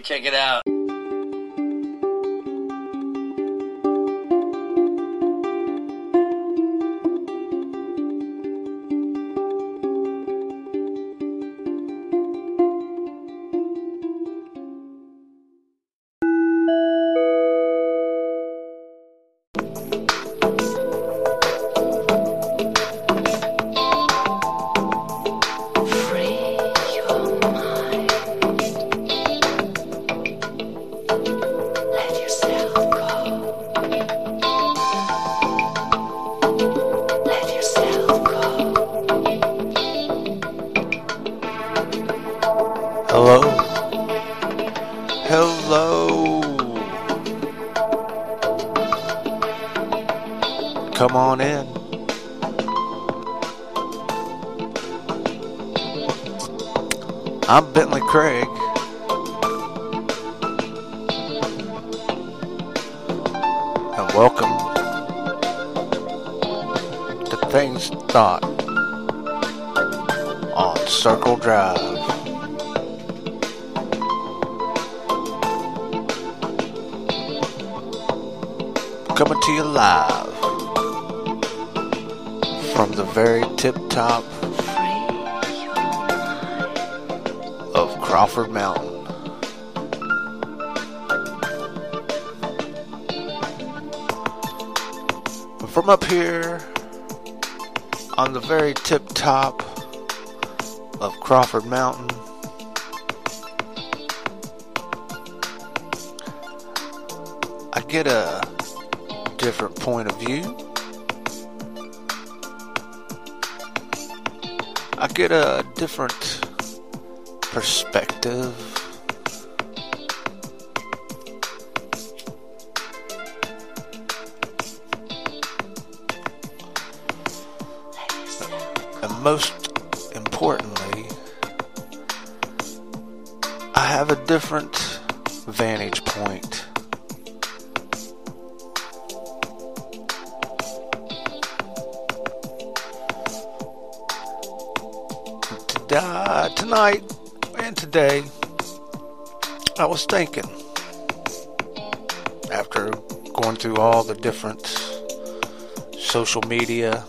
Check it out. I'm Bentley Craig. And welcome to Things Thought on Circle Drive. coming to you live from the very tip top Crawford Mountain. From up here on the very tip top of Crawford Mountain. I get a different point of view. I get a different perspective. And most importantly, I have a different vantage point. uh, tonight today, I was thinking after going through all the different social media.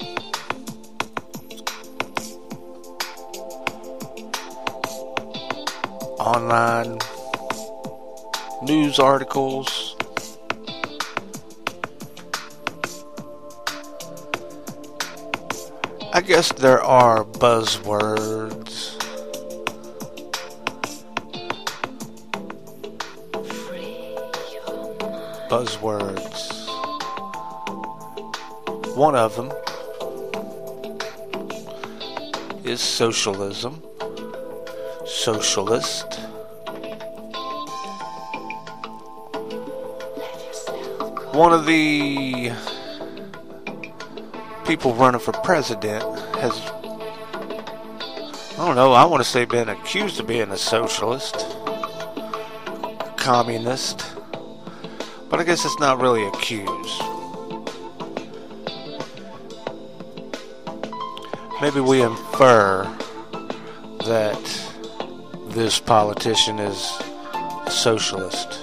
Online news articles, I guess there are buzzwords. Buzzwords. One of them is socialism, socialist. One of the people running for president has, I don't know, I want to say been accused of being a socialist, communist, but I guess it's not really a accused. Maybe we infer that this politician is a socialist.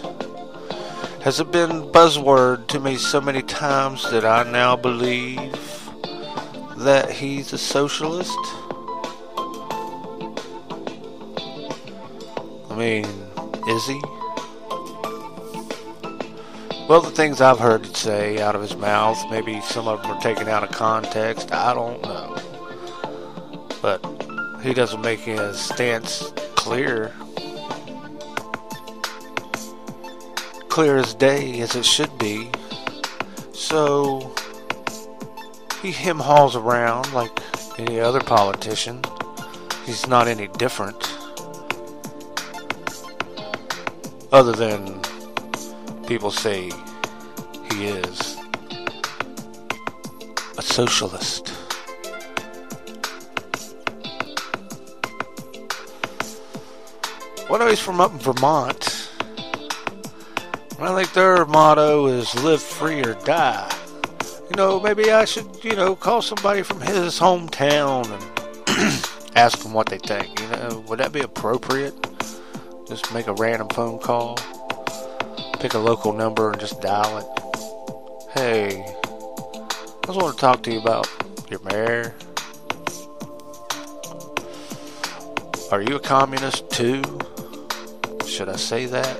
Has it been buzzword to me so many times that I now believe that he's a socialist? I mean, is he? Well, the things I've heard it say out of his mouth, maybe some of them are taken out of context. I don't know. But he doesn't make his stance clear. Clear as day, as it should be. So, he him hauls around like any other politician. He's not any different. Other than people say is a socialist. Well, he's from up in Vermont. I think their motto is live free or die. You know, maybe I should, you know, call somebody from his hometown and ask them what they think. You know, would that be appropriate? Just make a random phone call. Pick a local number and just dial it. Hey, I just want to talk to you about your mayor. Are you a communist too? Should I say that?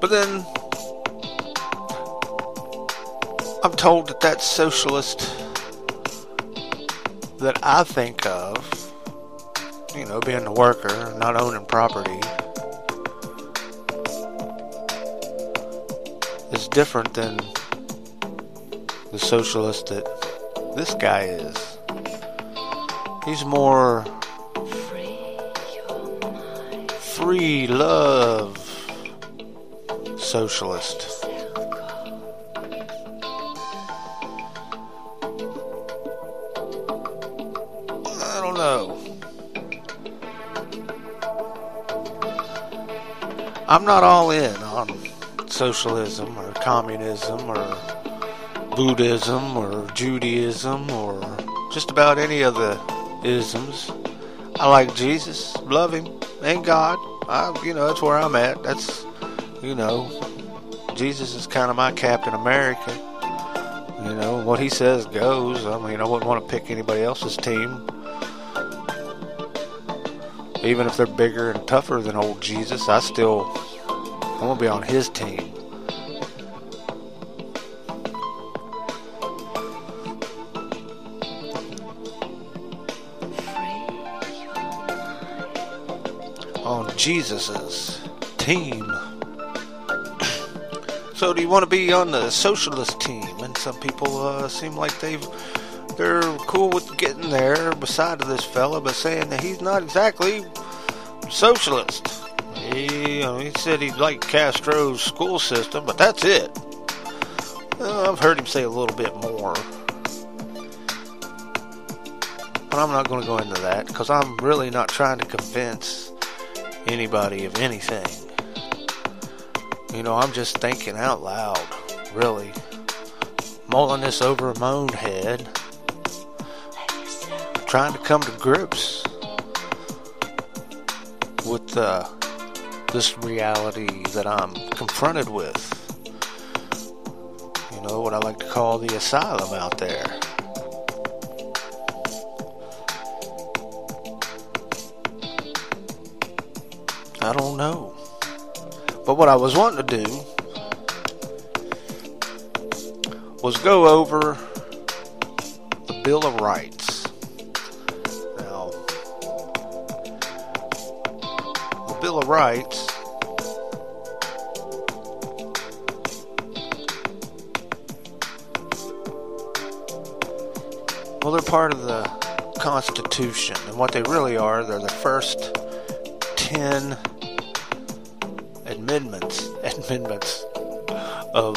But then I'm told that that socialist that I think of, you know, being a worker, not owning property, different than the socialist that this guy is. He's more free love socialist. I don't know. I'm not all in socialism or communism or Buddhism or Judaism or just about any of the isms. I like Jesus, love him, and God. I, you know, that's where I'm at. That's, you know, Jesus is kind of my Captain America. You know, what he says goes. I mean, I wouldn't want to pick anybody else's team. Even if they're bigger and tougher than old Jesus, I still, I want to be on his team. on Jesus's team. so, do you want to be on the socialist team? And some people uh, seem like they've they're cool with getting there beside of this fella, but saying that he's not exactly socialist. He, he said he liked Castro's school system, but that's it. Uh, I've heard him say a little bit more. But I'm not going to go into that because I'm really not trying to convince anybody of anything. You know, I'm just thinking out loud, really. Mulling this over my own head. Trying to come to grips with uh, this reality that I'm confronted with. You know, what I like to call the asylum out there. I don't know. But what I was wanting to do was go over the Bill of Rights. Bill of Rights well, they're part of the Constitution, and what they really are, they're the first 10 amendments amendments of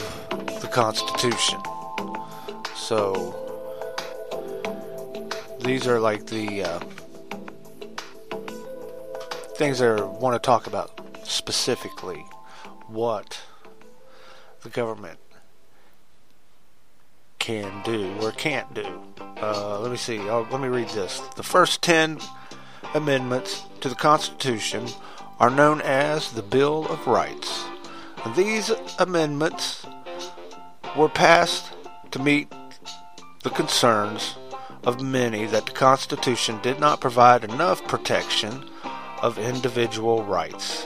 the Constitution. So these are like the uh, things I want to talk about specifically. What the government can do or can't do. Uh, let me see. Oh, let me read this. The first ten amendments to the Constitution are known as the Bill of Rights. These amendments were passed to meet the concerns of many that the Constitution did not provide enough protection of individual rights.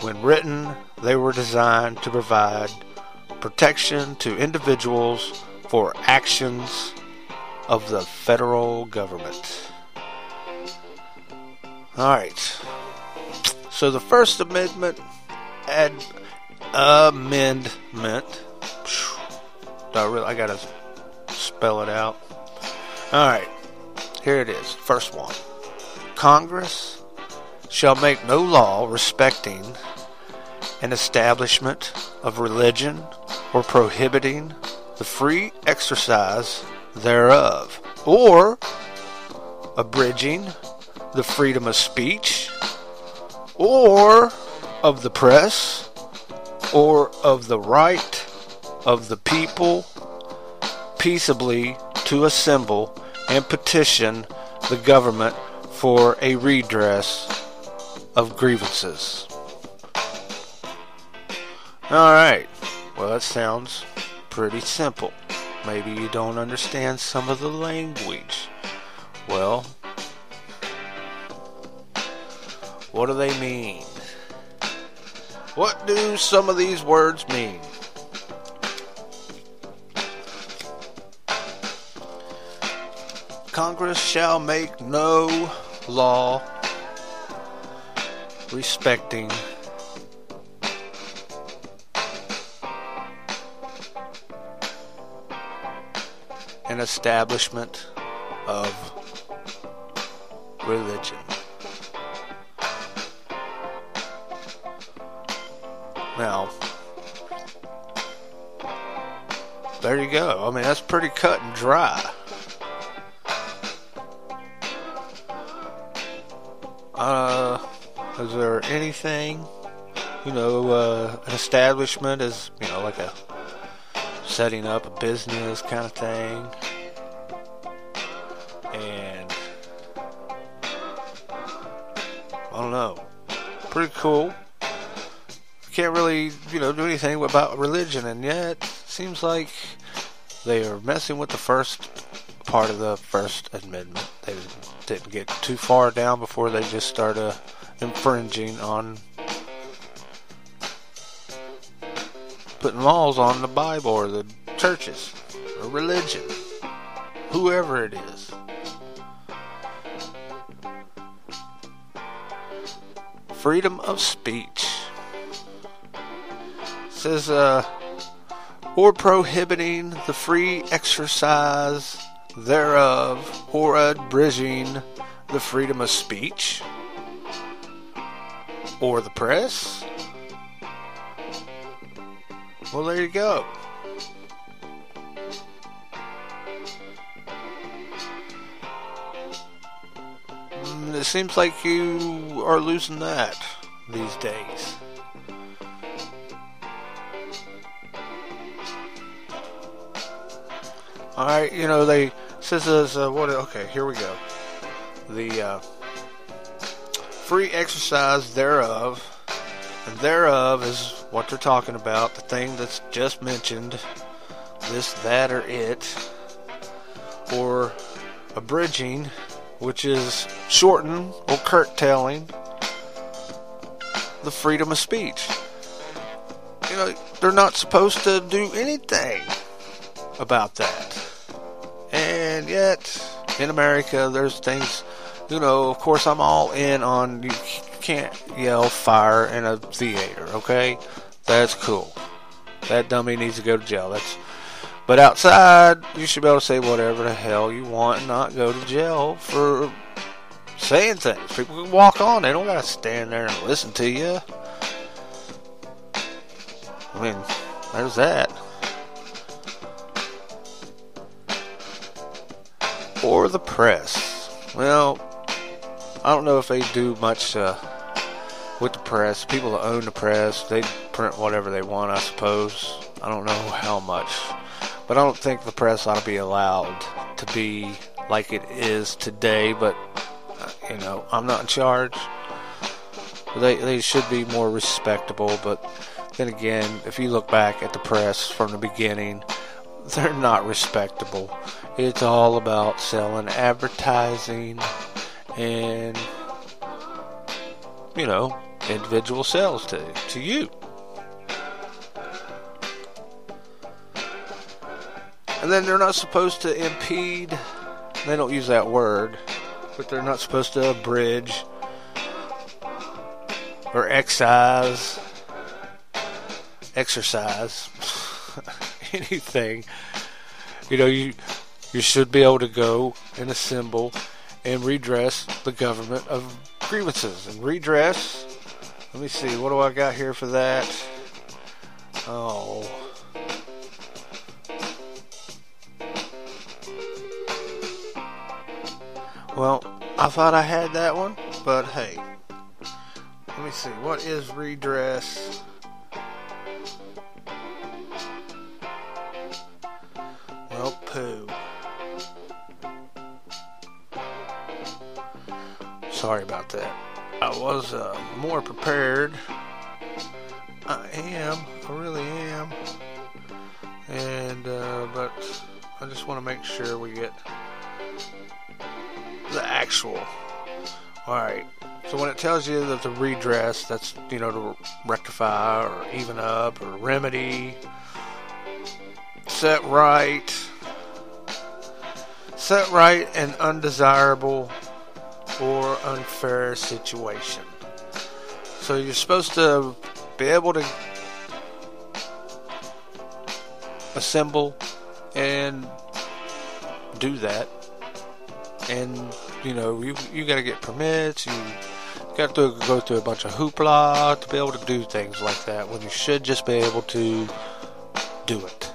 When written, they were designed to provide protection to individuals for actions of the federal government. All right. So the First Amendment ad, amendment. I, really, I gotta spell it out. All right. Here it is. First one. Congress shall make no law respecting an establishment of religion or prohibiting the free exercise thereof, or abridging the freedom of speech, or of the press, or of the right of the people peaceably to assemble and petition the government for a redress of grievances. Alright, well, that sounds pretty simple. Maybe you don't understand some of the language. Well, what do they mean? What do some of these words mean? Congress shall make no law respecting an establishment of religion. Now, there you go. I mean, that's pretty cut and dry. Uh, is there anything, you know, uh, an establishment is, you know, like a setting up a business kind of thing. And I don't know. Pretty cool. Can't really, you know, do anything about religion, and yet seems like they are messing with the first part of the First Amendment. They didn't get too far down before they just started infringing on putting laws on the Bible or the churches or religion, whoever it is. Freedom of speech it says, uh, or prohibiting the free exercise thereof, or abridging the freedom of speech, or the press. Well, there you go. Mm, it seems like you are losing that these days. All right, you know they says is uh, what? Okay, here we go. The uh, free exercise thereof, and thereof is what they're talking about. The thing that's just mentioned, this, that, or it, or abridging, which is shortening or curtailing the freedom of speech. You know, they're not supposed to do anything about that. And yet, in America, there's things, you know, of course, I'm all in on you can't yell fire in a theater, okay? That's cool. That dummy needs to go to jail. That's but outside, you should be able to say whatever the hell you want and not go to jail for saying things. People can walk on. They don't got to stand there and listen to you. I mean, there's that. Or the press. Well, I don't know if they do much uh, with the press. People that own the press, they print whatever they want, I suppose. I don't know how much. But I don't think the press ought to be allowed to be like it is today. But, uh, you know, I'm not in charge. They, they should be more respectable. But then again, if you look back at the press from the beginning, they're not respectable. It's all about selling advertising and, you know, individual sales to, to you. And then they're not supposed to impede, they don't use that word, but they're not supposed to abridge or excise, exercise anything. You know, you you should be able to go and assemble and redress the government of grievances and redress. Let me see, what do I got here for that? Oh. Well, I thought I had that one, but hey. Let me see, what is redress? Sorry about that. I was uh, more prepared. I am. I really am. And, uh, but I just want to make sure we get the actual. Alright. So when it tells you that the redress, that's, you know, to rectify or even up or remedy, set right, set right an undesirable or unfair situation. So you're supposed to be able to assemble and do that. And you know, you you got to get permits. You got to go through a bunch of hoopla to be able to do things like that when you should just be able to do it.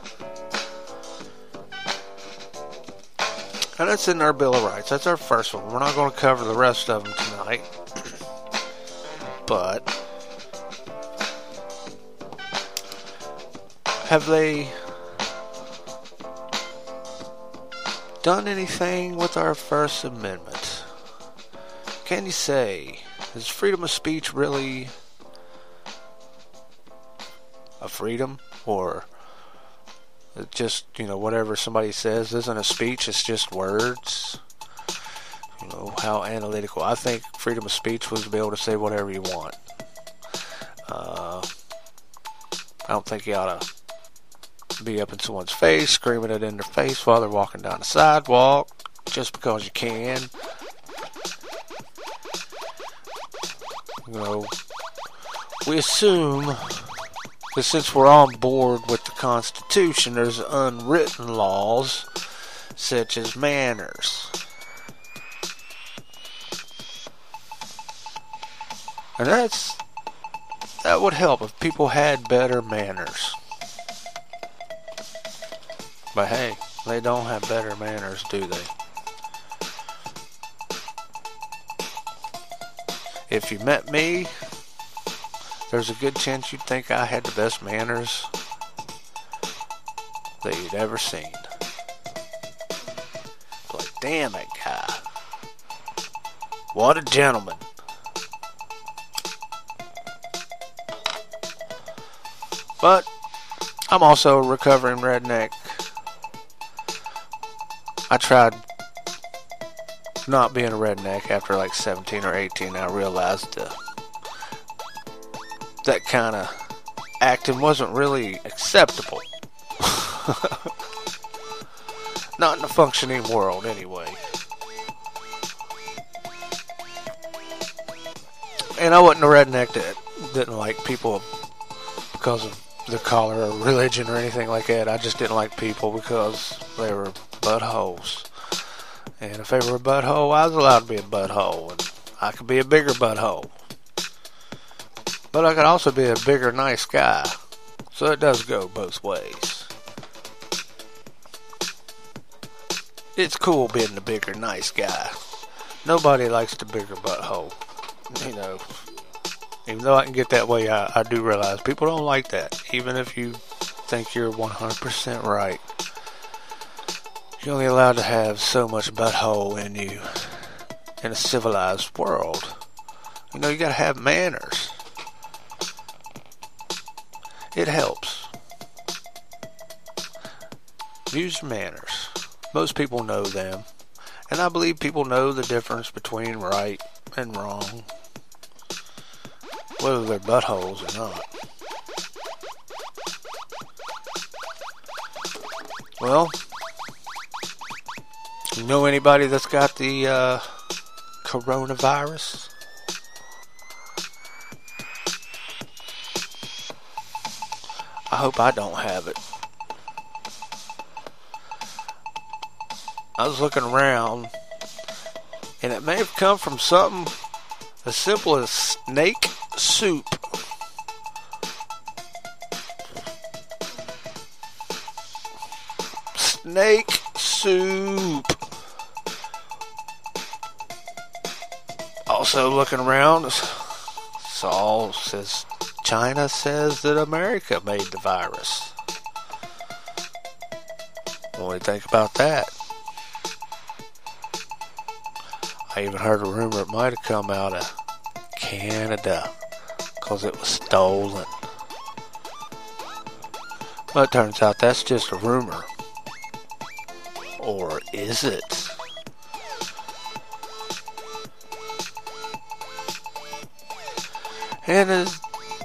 And that's in our Bill of Rights. That's our first one. We're not going to cover the rest of them tonight. but have they done anything with our First Amendment? Can you say, is freedom of speech really a freedom? Or just, you know, whatever somebody says isn't a speech, it's just words. You know, how analytical. I think freedom of speech was to be able to say whatever you want. Uh, I don't think you ought to be up in someone's face, screaming it in their face while they're walking down the sidewalk just because you can. You know, we assume but since we're on board with the Constitution, there's unwritten laws such as manners. And that's that would help if people had better manners. But hey, they don't have better manners, do they? If you met me there's a good chance you'd think I had the best manners that you'd ever seen. Like, damn it, guy. What a gentleman. But I'm also a recovering redneck. I tried not being a redneck after like 17 or 18. I realized uh, that kind of acting wasn't really acceptable. Not in a functioning world, anyway. And I wasn't a redneck that didn't like people because of their color or religion or anything like that. I just didn't like people because they were buttholes. And if they were a butthole, I was allowed to be a butthole. And I could be a bigger butthole. But I can also be a bigger, nice guy. So it does go both ways. It's cool being the bigger, nice guy. Nobody likes the bigger butthole. You know, even though I can get that way, I, I do realize people don't like that. Even if you think you're 100% right. You're only allowed to have so much butthole in you in a civilized world. You know, you gotta have manners. It helps. Use manners. Most people know them. And I believe people know the difference between right and wrong. Whether they're buttholes or not. Well, you know anybody that's got the uh, coronavirus? I hope I don't have it. I was looking around, and it may have come from something as simple as snake soup. Snake soup. Also looking around, Saul says China says that America made the virus. Do you think about that? I even heard a rumor it might have come out of Canada because it was stolen. But it turns out that's just a rumor. Or is it? And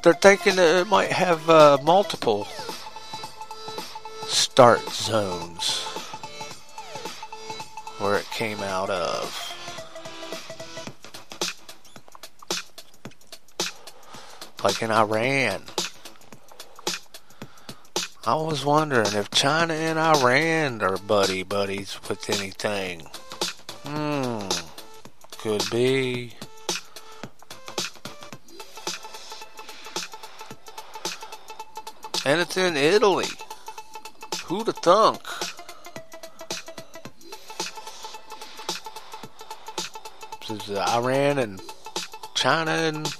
they're thinking that it might have uh, multiple start zones where it came out of. Like in Iran. I was wondering if China and Iran are buddy buddies with anything. Hmm. Could be. And it's in Italy. Who Who'da thunk? This is Iran and China and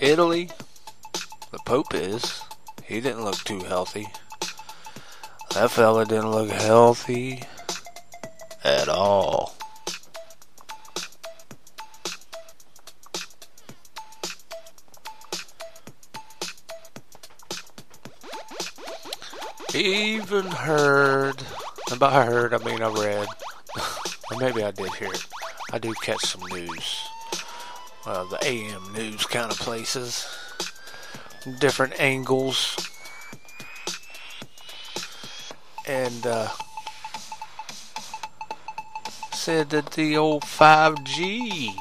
Italy. The Pope is. He didn't look too healthy. That fella didn't look healthy at all. Heard, and by heard I mean I read, or maybe I did hear it. I do catch some news. Well, the AM news kind of places different angles. And uh, said that the old 5G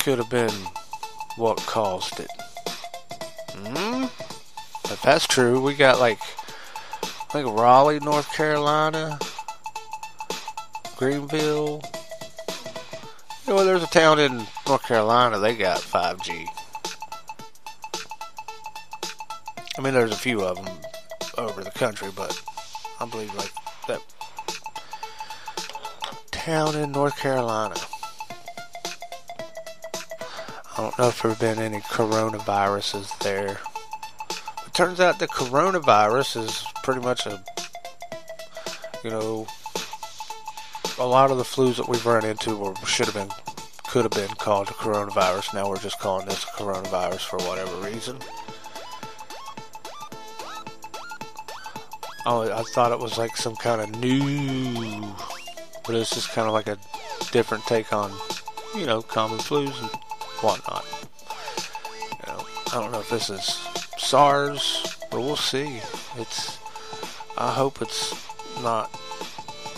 could have been what caused it. Hmm? If that's true, we got like, I think Raleigh, North Carolina, Greenville, you know, there's a town in North Carolina, they got 5G. I mean, there's a few of them over the country, but I believe like that town in North Carolina. I don't know if there have been any coronaviruses there. It turns out the coronavirus is pretty much a, you know, a lot of the flus that we've run into or should have been, could have been called a coronavirus. Now we're just calling this a coronavirus for whatever reason. Oh, I thought it was like some kind of new, but it's just kind of like a different take on, you know, common flus and whatnot. You know, I don't know if this is SARS, but we'll see. It's, I hope it's not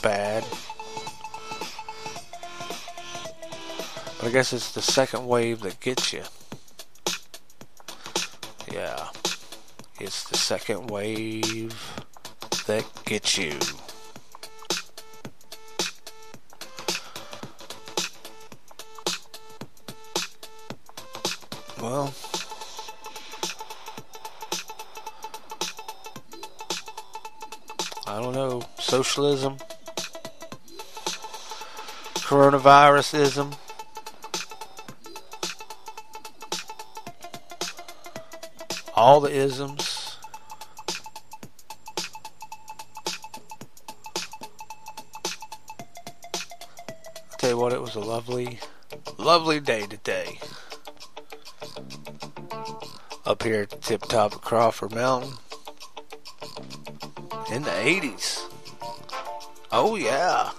bad. But I guess it's the second wave that gets you. Yeah. It's the second wave that gets you. I don't know. Socialism, coronavirusism. all the isms. I tell you what, it was a lovely, lovely day today. Up here at the tip top of Crawford Mountain. In the 80s. Oh, yeah.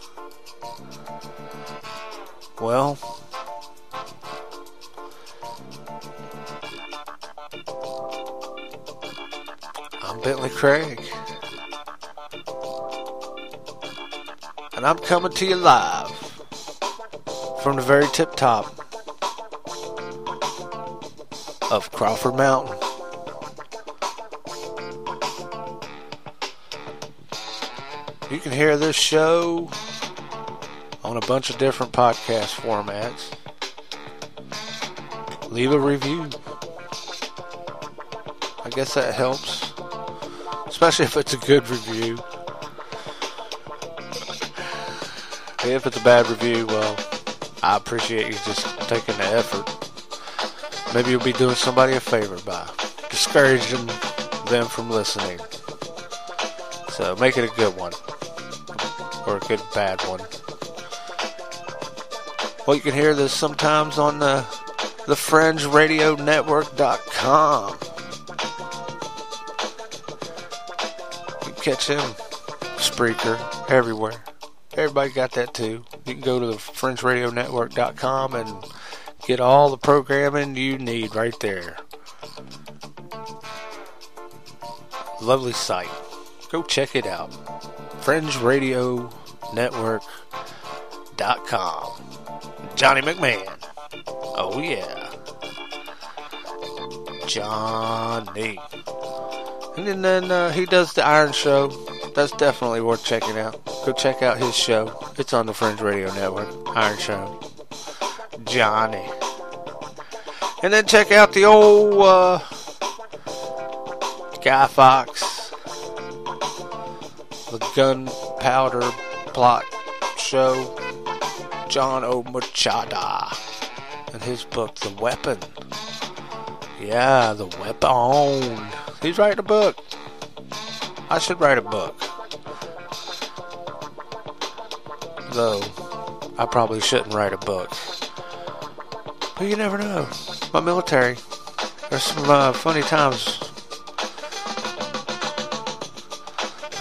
Well, I'm Bentley Craig. And I'm coming to you live from the very tip top of Crawford Mountain. You can hear this show on a bunch of different podcast formats. Leave a review. I guess that helps especially if it's a good review. If it's a bad review, well, I appreciate you just taking the effort. Maybe you'll be doing somebody a favor by discouraging them from listening. So make it a good one. Or a good bad one. Well, you can hear this sometimes on the the FringeRadioNetwork.com. You catch him, Spreaker, everywhere. Everybody got that too. You can go to the FringeRadioNetwork.com and get all the programming you need right there. Lovely site. Go check it out. FringeRadioNetwork.com. Johnny McMahon. Oh, yeah. Johnny. And then uh, he does the Iron Show. That's definitely worth checking out. Go check out his show. It's on the Fringe Radio Network. Iron Show. Johnny. And then check out the old uh, Guy Fawkes. The Gunpowder Plot Show. John O. Machada. And his book, The Weapon. Yeah, The Weapon. He's writing a book. I should write a book. Though, I probably shouldn't write a book. But you never know. My military. There's some uh, funny times.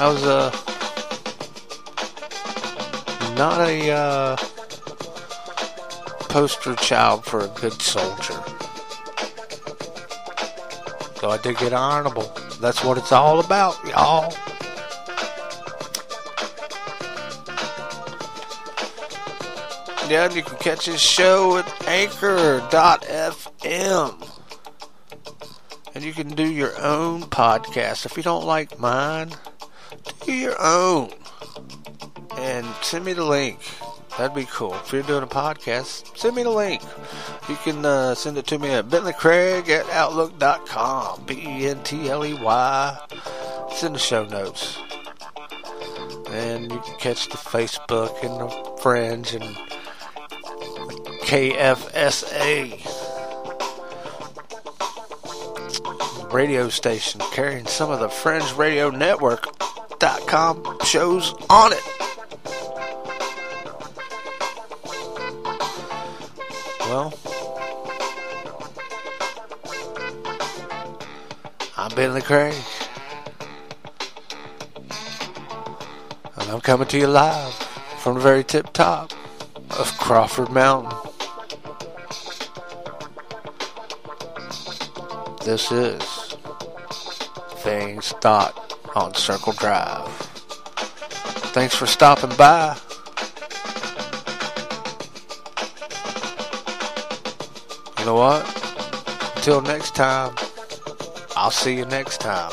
I was uh, not a uh, poster child for a good soldier. So I did get honorable. That's what it's all about, y'all. Yeah, and you can catch his show at anchor.fm. And you can do your own podcast. If you don't like mine, your own. And send me the link. That'd be cool. If you're doing a podcast, send me the link. You can uh, send it to me at bentleycraig at outlook.com. B E N T L E Y. It's in the show notes. And you can catch the Facebook and the Fringe and KFSA radio station carrying some of the Fringe Radio Network.com shows on it. Well, I'm Bentley Craig. And I'm coming to you live from the very tip top of Crawford Mountain. This is Things Thought on Circle Drive. Thanks for stopping by. You know what? Until next time, I'll see you next time.